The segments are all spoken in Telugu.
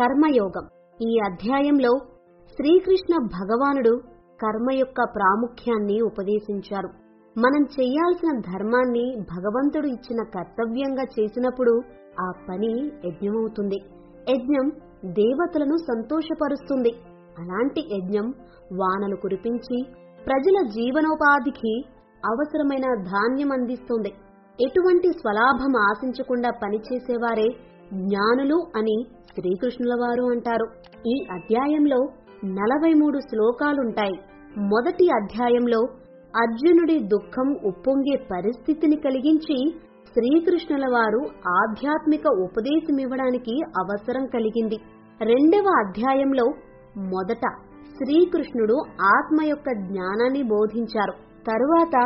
కర్మయోగం. ఈ అధ్యాయంలో శ్రీకృష్ణ భగవానుడు కర్మ యొక్క ప్రాముఖ్యాన్ని ఉపదేశించారు. మనం చేయాల్సిన ధర్మాన్ని భగవంతుడు ఇచ్చిన కర్తవ్యంగా చేసినప్పుడు ఆ పని యజ్ఞమవుతుంది. యజ్ఞం దేవతలను సంతోషపరుస్తుంది. అలాంటి యజ్ఞం వానలు కురిపించి ప్రజల జీవనోపాధికి అవసరమైన ధాన్యం అందిస్తుంది. ఎటువంటి స్వలాభం ఆశించకుండా పనిచేసేవారే జ్ఞానులు అని శ్రీకృష్ణుల వారు అంటారు. ఈ అధ్యాయంలో నలభై మూడు శ్లోకాలుంటాయి. మొదటి అధ్యాయంలో అర్జునుడి దుఃఖం ఉప్పొంగే పరిస్థితిని కలిగించి శ్రీకృష్ణుల వారు ఆధ్యాత్మిక ఉపదేశమివ్వడానికి అవసరం కలిగింది. రెండవ అధ్యాయంలో మొదట శ్రీకృష్ణుడు ఆత్మ యొక్క జ్ఞానాన్ని బోధించారు. తరువాత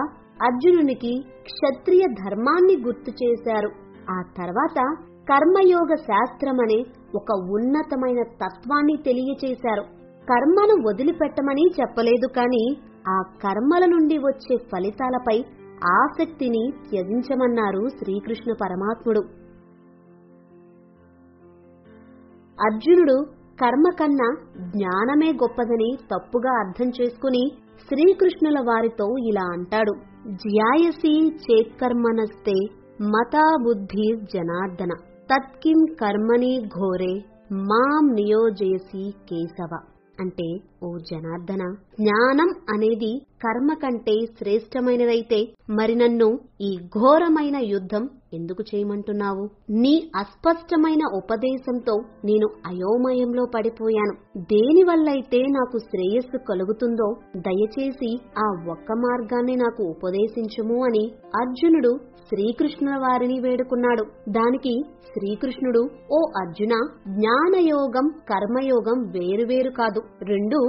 అర్జునునికి క్షత్రియ ధర్మాన్ని గుర్తు చేశారు. ఆ తర్వాత కర్మయోగ శాస్త్రమనే ఒక ఉన్నతమైన తత్వాన్ని తెలియచేశారు. కర్మను వదిలిపెట్టమని చెప్పలేదు కాని ఆ కర్మల నుండి వచ్చే ఫలితాలపై ఆసక్తిని త్యజించమన్నారు శ్రీకృష్ణ పరమాత్ముడు. అర్జునుడు కర్మ కన్నా జ్ఞానమే గొప్పదని తప్పుగా అర్థం చేసుకుని శ్రీకృష్ణుల వారితో ఇలా అంటాడు. జ్యాయసి చేత్కర్మనస్తే మతా బుద్ధి జనార్దన. తత్కిం కర్మని ఘోరే మాం నియోజయసి కేశవ. అంటే ఓ జనార్దన జ్ఞానం అనేది కర్మ కంటే శ్రేష్టమైనదైతే మరి నన్ను ఈ ఘోరమైన యుద్ధం ఎందుకు చేయమంటున్నావు? నీ అస్పష్టమైన ఉపదేశంతో నేను అయోమయంలో పడిపోయాను. దేనివల్లైతే నాకు శ్రేయస్సు కలుగుతుందో దయచేసి ఆ ఒక్క మార్గాన్ని నాకు ఉపదేశించుము అని అర్జునుడు శ్రీకృష్ణుల వారిని వేడుకున్నాడు. దానికి శ్రీకృష్ణుడు ఓ అర్జున జ్ఞానయోగం కర్మయోగం వేరువేరు కాదు. రెండు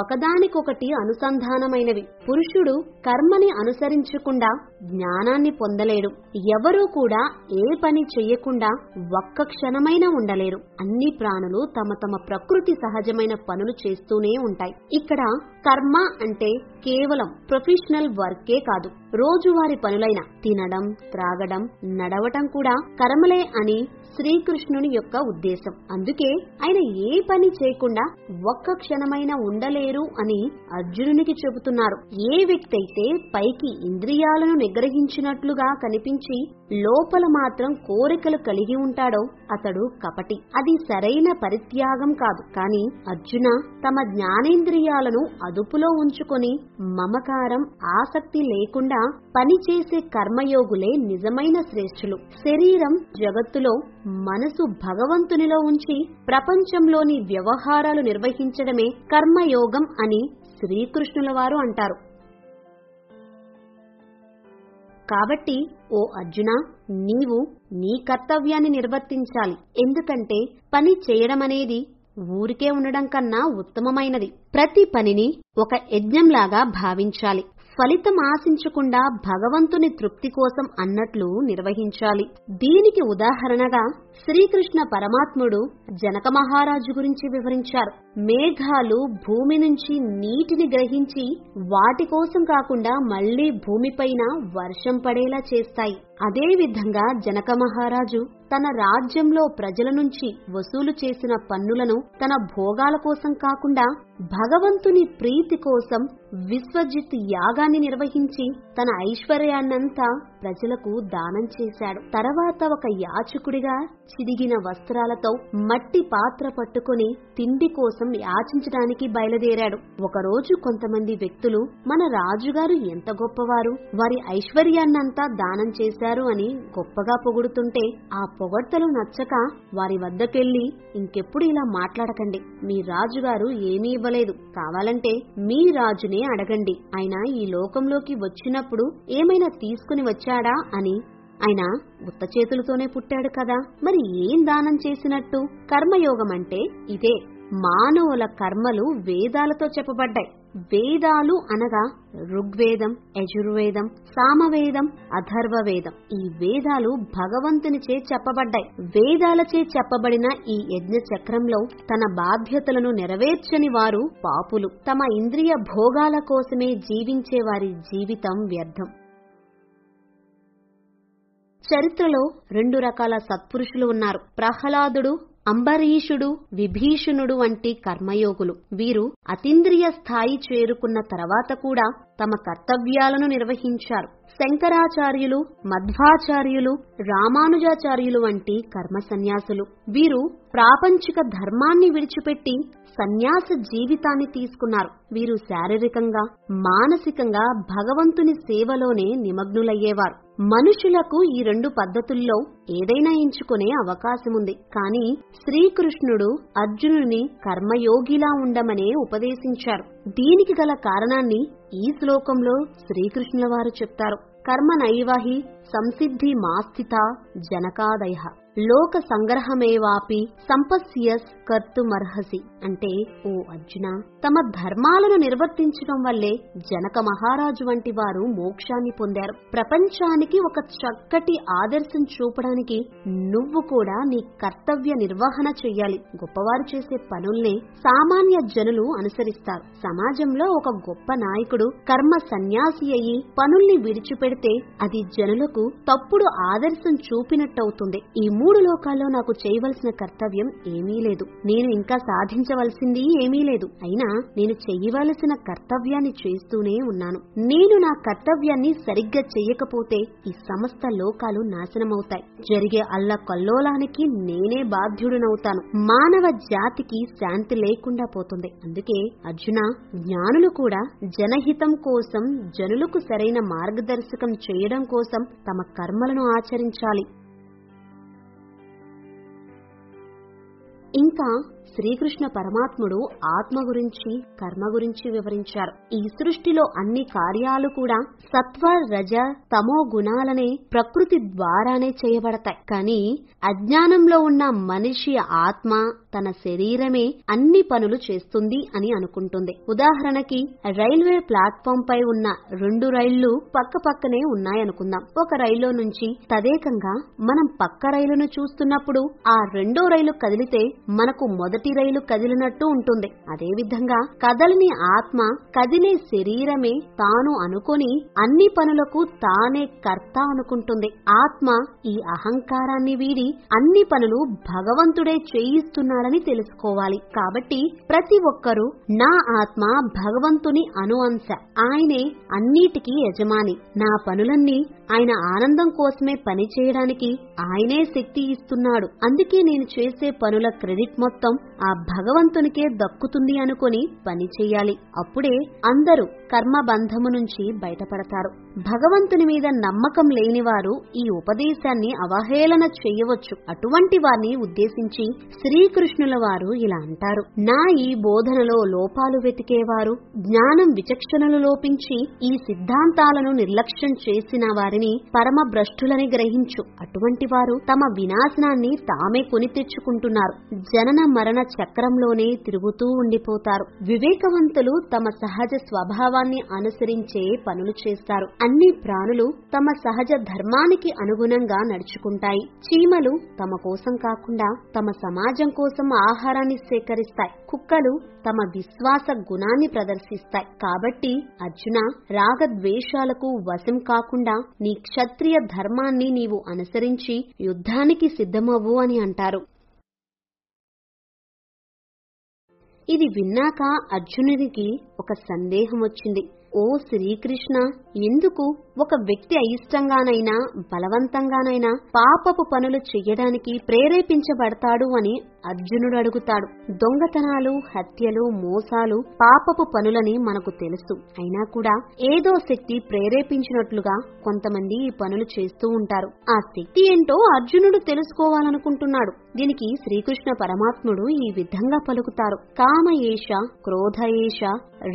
ఒకదానికొకటి అనుసంధానమైనవి. పురుషుడు కర్మని అనుసరించకుండా జ్ఞానాన్ని పొందలేడు. ఎవరూ కూడా ఏ పని చెయ్యకుండా ఒక్క క్షణమైనా ఉండలేరు. అన్ని ప్రాణులు తమ తమ ప్రకృతి సహజమైన పనులు చేస్తూనే ఉంటాయి. ఇక్కడ కర్మ అంటే కేవలం ప్రొఫెషనల్ వర్కే కాదు. రోజువారి పనులైన తినడం త్రాగడం నడవటం కూడా కర్మలే అని శ్రీకృష్ణుని యొక్క ఉద్దేశం. అందుకే ఆయన ఏ పని చేయకుండా ఒక్క క్షణమైనా ఉండలేరు అని అర్జునునికి చెబుతున్నారు. ఏ వ్యక్తి అయితే పైకి ఇంద్రియాలను నిగ్రహించినట్లుగా కనిపించి లోపల మాత్రం కోరికలు కలిగి ఉంటాడో అతడు కపటి. అది సరైన పరిత్యాగం కాదు. కాని అర్జున తమ జ్ఞానేంద్రియాలను అదుపులో ఉంచుకొని మమకారం ఆసక్తి లేకుండా పనిచేసే కర్మయోగులే నిజమైన శ్రేష్ఠులు. శరీరం జగత్తులో మనసు భగవంతునిలో ఉంచి ప్రపంచంలోని వ్యవహారాలు నిర్వహించడమే కర్మయోగం అని శ్రీకృష్ణుల వారు అంటారు. కాబట్టి ఓ అర్జున నీవు నీ కర్తవ్యాన్ని నిర్వర్తించాలి. ఎందుకంటే పని చేయడమనేది ఊరికే ఉండడం కన్నా ఉత్తమమైనది. ప్రతి పనిని ఒక యజ్ఞంలాగా భావించాలి. ఫలితం ఆశించకుండా భగవంతుని తృప్తి కోసం అన్నట్లు నిర్వహించాలి. దీనికి ఉదాహరణగా శ్రీకృష్ణ పరమాత్ముడు జనక మహారాజు గురించి వివరించారు. మేఘాలు భూమి నుంచి నీటిని గ్రహించి వాటి కోసం కాకుండా మళ్ళీ భూమిపైన వర్షం పడేలా చేస్తాయి. అదే విధంగా జనక మహారాజు తన రాజ్యంలో ప్రజల నుంచి వసూలు చేసిన పన్నులను తన భోగాల కోసం కాకుండా భగవంతుని ప్రీతి కోసం విశ్వజిత్ యాగాన్ని నిర్వహించి తన ఐశ్వర్యాన్నంతా ప్రజలకు దానం చేశాడు. తర్వాత ఒక యాచకుడిగా చిరిగిన వస్త్రాలతో మట్టి పాత్ర పట్టుకుని తిండి కోసం యాచించడానికి బయలుదేరాడు. ఒకరోజు కొంతమంది వ్యక్తులు మన రాజుగారు ఎంత గొప్పవారు వారి ఐశ్వర్యాన్నంతా దానం చేశారు అని గొప్పగా పొగుడుతుంటే ఆ పొగడ్తలు నచ్చక వారి వద్దకెళ్ళి ఇంకెప్పుడు ఇలా మాట్లాడకండి మీ రాజుగారు ఏమీ ఇవ్వలేదు కావాలంటే మీ రాజునే అడగండి. ఆయన ఈ లోకంలోకి వచ్చినప్పుడు ఏమైనా తీసుకుని పుట్టాడా అని. ఆయన ఉత్త చేతులతోనే పుట్టాడు కదా. మరి ఏం దానం చేసినట్టు? కర్మయోగమంటే ఇదే. మానవుల కర్మలు వేదాలతో చెప్పబడ్డాయి. వేదాలు అనగా ఋగ్వేదం యజుర్వేదం సామవేదం అథర్వవేదం ఈ వేదాలు భగవంతునిచే చెప్పబడ్డాయి. వేదాలచే చెప్పబడిన ఈ యజ్ఞ చక్రంలో తన బాధ్యతలను నెరవేర్చని వారు పాపులు. తమ ఇంద్రియ భోగాల కోసమే జీవించే వారి జీవితం వ్యర్థం. చరిత్రలో రెండు రకాల సత్పురుషులు ఉన్నారు. ప్రహ్లాదుడు అంబరీషుడు విభీషణుడు వంటి కర్మయోగులు. వీరు అతీంద్రియ స్థాయి చేరుకున్న తర్వాత కూడా తమ కర్తవ్యాలను నిర్వహించారు. శంకరాచార్యులు మధ్వాచార్యులు రామానుజాచార్యులు వంటి కర్మ సన్యాసులు. వీరు ప్రాపంచిక ధర్మాన్ని విడిచిపెట్టి సన్యాస జీవితాన్ని తీసుకున్నారు. వీరు శారీరకంగా మానసికంగా భగవంతుని సేవలోనే నిమగ్నులయ్యేవారు. మనుషులకు ఈ రెండు పద్ధతుల్లో ఏదైనా ఎంచుకునే అవకాశముంది. కానీ శ్రీకృష్ణుడు అర్జునుని కర్మయోగిలా ఉండమనే ఉపదేశించారు. దీనికి గల కారణాన్ని ఈ శ్లోకంలో శ్రీకృష్ణుల వారు చెప్తారు. కర్మ నైవహి సంసిద్ధి మాస్థిత జనకాదయ. లోక సంగ్రహమేవాపి సంపస్యస్ కర్తుమర్హసి. అంటే ఓ అర్జున తమ ధర్మాలను నిర్వర్తించడం వల్లే జనక మహారాజు వంటి వారు మోక్షాన్ని పొందారు. ప్రపంచానికి ఒక చక్కటి ఆదర్శం చూపడానికి నువ్వు కూడా నీ కర్తవ్య నిర్వహణ చెయ్యాలి. గొప్పవారు చేసే పనుల్నే సామాన్య జనులు అనుసరిస్తారు. సమాజంలో ఒక గొప్ప నాయకుడు కర్మ సన్యాసి అయి పనుల్ని విడిచిపెడితే అది జనులకు తప్పుడు ఆదర్శం చూపినట్టవుతుంది. ఈ మూడు లోకాల్లో నాకు చేయవలసిన కర్తవ్యం ఏమీ లేదు. నేను ఇంకా సాధించవలసింది ఏమీ లేదు. అయినా నేను చెయ్యవలసిన కర్తవ్యాన్ని చేస్తూనే ఉన్నాను. నేను నా కర్తవ్యాన్ని సరిగ్గా చెయ్యకపోతే ఈ సమస్త లోకాలు నాశనమవుతాయి. జరిగే అల్ల కల్లోలానికి నేనే బాధ్యుడినవుతాను. మానవ జాతికి శాంతి లేకుండా పోతుంది. అందుకే అర్జున జ్ఞానులు కూడా జనహితం కోసం జనులకు సరైన మార్గదర్శకం చేయడం కోసం తమ కర్మలను ఆచరించాలి. ఇంకా శ్రీకృష్ణ పరమాత్ముడు ఆత్మ గురించి కర్మ గురించి వివరించారు. ఈ సృష్టిలో అన్ని కార్యాలు కూడా సత్వ రజ తమో గుణాలనే ప్రకృతి ద్వారానే చేయబడతాయి. కానీ అజ్ఞానంలో ఉన్న మనిషి ఆత్మ తన శరీరమే అన్ని పనులు చేస్తుంది అని అనుకుంటుంది. ఉదాహరణకి రైల్వే ప్లాట్ఫామ్ పై ఉన్న రెండు రైళ్ళు పక్క పక్కనే ఉన్నాయనుకుందాం. ఒక రైల్లో నుంచి తదేకంగా మనం పక్క రైలును చూస్తున్నప్పుడు ఆ రెండో రైలు కదిలితే మనకు మొదటి రైలు కదిలినట్టు ఉంటుంది. అదే విధంగా కదలిని ఆత్మ కదిలే శరీరమే తాను అనుకొని అన్ని పనులకు తానే కర్త అనుకుంటుంది. ఆత్మ ఈ అహంకారాన్ని వీడి అన్ని పనులు భగవంతుడే చేయిస్తున్నాడని తెలుసుకోవాలి. కాబట్టి ప్రతి ఒక్కరూ నా ఆత్మ భగవంతుని అనువంశ ఆయనే అన్నిటికీ యజమాని. నా పనులన్నీ ఆయన ఆనందం కోసమే పని చేయడానికి ఆయనే శక్తి ఇస్తున్నాడు. అందుకే నేను చేసే పనుల క్రెడిట్ మొత్తం ఆ భగవంతునికే దక్కుతుంది అనుకుని పని చేయాలి. అప్పుడే అందరూ కర్మ బంధము నుంచి బయటపడతారు. భగవంతుని మీద నమ్మకం లేని వారు ఈ ఉపదేశాన్ని అవహేళన చేయవచ్చు. అటువంటి వారిని ఉద్దేశించి శ్రీకృష్ణుల వారు ఇలా అంటారు. నా ఈ బోధనలో లోపాలు వెతికేవారు జ్ఞానం విచక్షణలు లోపించి ఈ సిద్ధాంతాలను నిర్లక్ష్యం చేసిన వారిని పరమ భ్రష్టులని గ్రహించు. అటువంటి వారు తమ వినాశనాన్ని తామే కొని తెచ్చుకుంటున్నారు. జనన మరణ చక్రంలోనే తిరుగుతూ ఉండిపోతారు. వివేకవంతులు తమ సహజ స్వభావాన్ని అనుసరించే పనులు చేస్తారు. అన్ని ప్రాణులు తమ సహజ ధర్మానికి అనుగుణంగా నడుచుకుంటాయి. చీమలు తమ కోసం కాకుండా తమ సమాజం కోసం ఆహారాన్ని సేకరిస్తాయి. కుక్కలు తమ విశ్వాస గుణాన్ని ప్రదర్శిస్తాయి. కాబట్టి అర్జున రాగద్వేషాలకు వశం కాకుండా నీ క్షత్రియ ధర్మాన్ని నీవు అనుసరించి యుద్ధానికి సిద్ధమవ్వు అని అంటారు. ఇది విన్నాక అర్జునుడికి ఒక సందేహం వచ్చింది. ఓ శ్రీకృష్ణ ఎందుకు ఒక వ్యక్తి అయిష్టంగానైనా బలవంతంగానైనా పాపపు పనులు చెయ్యడానికి ప్రేరేపించబడతాడు అని అర్జునుడు అడుగుతాడు. దొంగతనాలు హత్యలు మోసాలు పాపపు పనులని మనకు తెలుసు. అయినా కూడా ఏదో శక్తి ప్రేరేపించినట్లుగా కొంతమంది ఈ పనులు చేస్తూ ఉంటారు. ఆ శక్తి ఏంటో అర్జునుడు తెలుసుకోవాలనుకుంటున్నాడు. దీనికి శ్రీకృష్ణ పరమాత్ముడు ఈ విధంగా పలుకుతారు. కామయేష క్రోధయేష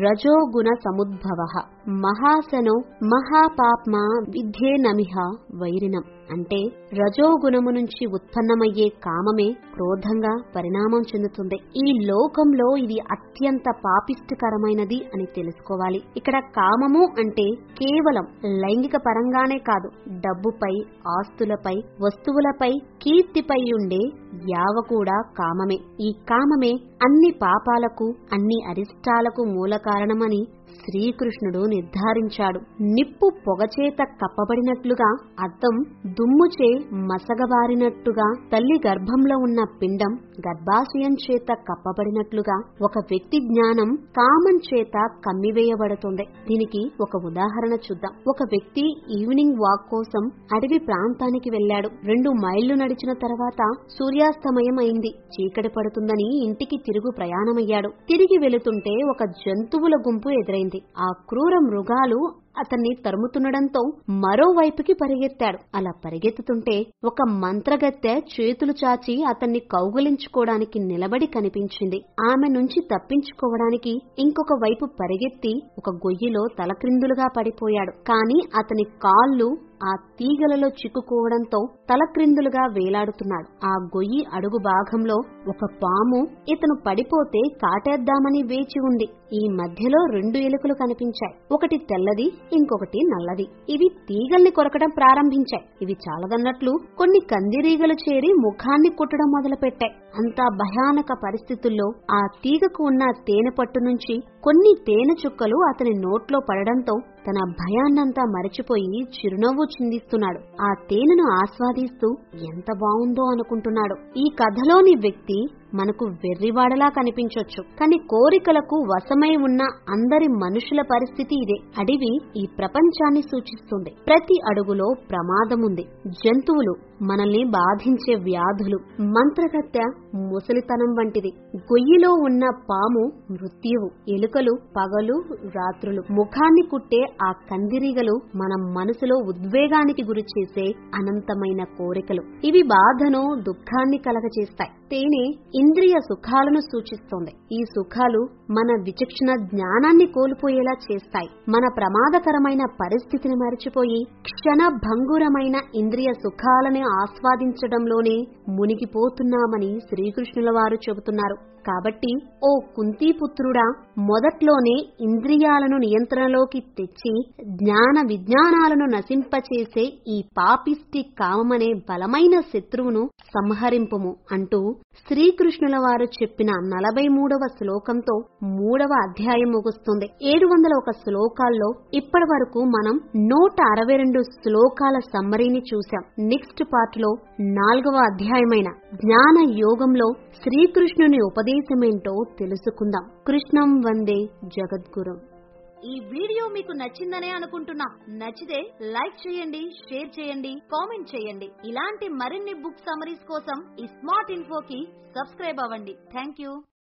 రజోగుణ సముద్భవ. మహాసనో మహాపాప్మా విద్యే నమిహ వైరినం. అంటే రజోగుణము నుంచి ఉత్పన్నమయ్యే కామమే క్రోధంగా పరిణామం చెందుతుంది. ఈ లోకంలో ఇది అత్యంత పాపిష్టకరమైనది అని తెలుసుకోవాలి. ఇక్కడ కామము అంటే కేవలం లైంగిక పరంగానే కాదు డబ్బుపై ఆస్తులపై వస్తువులపై కీర్తిపై ఉండే యావ కూడా కామమే. ఈ కామమే అన్ని పాపాలకు అన్ని అరిష్టాలకు మూల కారణమని శ్రీకృష్ణుడు నిర్ధారించాడు. నిప్పు పొగచేత కప్పబడినట్లుగా అద్దం దుమ్ముచే మసగబారినట్టుగా తల్లి గర్భంలో ఉన్న పిండం గర్భాశయం చేత కప్పబడినట్లుగా ఒక వ్యక్తి జ్ఞానం కామన్ చేత కమ్మివేయబడుతుంది. దీనికి ఒక ఉదాహరణ చూద్దాం. ఒక వ్యక్తి ఈవినింగ్ వాక్ కోసం అడవి ప్రాంతానికి వెళ్ళాడు రెండు మైళ్ళు నడిచిన తర్వాత సూర్యాస్తమయం అయింది చీకటి పడుతుందని ఇంటికి తిరుగు ప్రయాణమయ్యాడు. తిరిగి వెళుతుంటే ఒక జంతువుల గుంపు ఎదురైంది. ఆ క్రూర మృగాలు అతన్ని తరుముతుండడంతో మరోవైపుకి పరిగెత్తాడు. అలా పరిగెత్తుతుంటే ఒక మంత్రగత్తె చేతులు చాచి అతన్ని కౌగులించుకోవడానికి నిలబడి కనిపించింది. ఆమె నుంచి తప్పించుకోవడానికి ఇంకొక వైపు పరిగెత్తి ఒక గొయ్యిలో తలక్రిందులుగా పడిపోయాడు. కాని అతని కాళ్ళు ఆ తీగలలో చిక్కుకోవడంతో తలక్రిందులుగా వేలాడుతున్నాడు. ఆ గొయ్యి అడుగు భాగంలో ఒక పాము ఇతను పడిపోతే కాటేద్దామని వేచి ఉంది. ఈ మధ్యలో రెండు ఎలుకలు కనిపించాయి. ఒకటి తెల్లది ఇంకొకటి నల్లది. ఇవి తీగల్ని కొరకడం ప్రారంభించాయి. ఇవి చాలదన్నట్లు కొన్ని కందిరీగలు చేరి ముఖాన్ని కుట్టడం మొదలుపెట్టాయి. అంతా భయానక పరిస్థితుల్లో ఆ తీగకు ఉన్న తేనె పట్టు నుంచి కొన్ని తేనె చుక్కలు అతని నోట్లో పడడంతో తన భయాన్నంతా మరచిపోయి చిరునవ్వు చిందిస్తున్నాడు. ఆ తేనెను ఆస్వాదిస్తూ ఎంత బావుందో అనుకుంటున్నాడు. ఈ కథలోని వ్యక్తి మనకు వెర్రివాడలా కనిపించొచ్చు. కానీ కోరికలకు వశమై ఉన్న అందరి మనుషుల పరిస్థితి ఇదే. అడవి ఈ ప్రపంచాన్ని సూచిస్తుంది. ప్రతి అడుగులో ప్రమాదముంది. జంతువులు మనల్ని బాధించే వ్యాధులు మంత్రగత్తె ముసలితనం వంటిది గొయ్యిలో ఉన్న పాము మృత్యువు. ఎలుకలు పగలు రాత్రులు. ముఖాన్ని కుట్టే ఆ కందిరీగలు మన మనసులో ఉద్వేగానికి గురి చేసే అనంతమైన కోరికలు. ఇవి బాధను దుఃఖాన్ని కలగచేస్తాయి. తేనె ఇంద్రియ సుఖాలను సూచిస్తోంది. ఈ సుఖాలు మన విచక్షణ జ్ఞానాన్ని కోల్పోయేలా చేస్తాయి. మన ప్రమాదకరమైన పరిస్థితిని మరిచిపోయి క్షణ భంగురమైన ఇంద్రియ సుఖాలను ఆస్వాదించడంలోనే మునిగిపోతున్నామని శ్రీకృష్ణుల వారు చెబుతున్నారు. కాబట్టి ఓ కుంతీపుత్రుడా మొదట్లోనే ఇంద్రియాలను నియంత్రణలోకి తెచ్చి జ్ఞాన విజ్ఞానాలను నశింపచేసే ఈ పాపిష్టి కామమనే బలమైన శత్రువును సంహరింపుము అంటూ శ్రీకృష్ణుల వారు చెప్పిన నలభై మూడవ శ్లోకంతో మూడవ అధ్యాయం ముగుస్తుంది. ఏడు వందల ఒక శ్లోకాల్లో ఇప్పటి వరకు మనం నూట అరవై రెండు శ్లోకాల సమ్మరీని చూశాం. నెక్స్ట్ పార్ట్లో నాలుగవ అధ్యాయమైన జ్ఞాన యోగంలో శ్రీకృష్ణుని ఉపదేశమేంటో తెలుసుకుందాం. కృష్ణం వందే జగద్గురం. ఈ వీడియో మీకు నచ్చిందనే అనుకుంటున్నా. నచ్చితే లైక్ చేయండి షేర్ చేయండి కామెంట్ చేయండి. ఇలాంటి మరిన్ని బుక్ సమరీస్ కోసం ఈ స్మార్ట్ ఇన్ఫోకి సబ్స్క్రైబ్ అవ్వండి. Thank you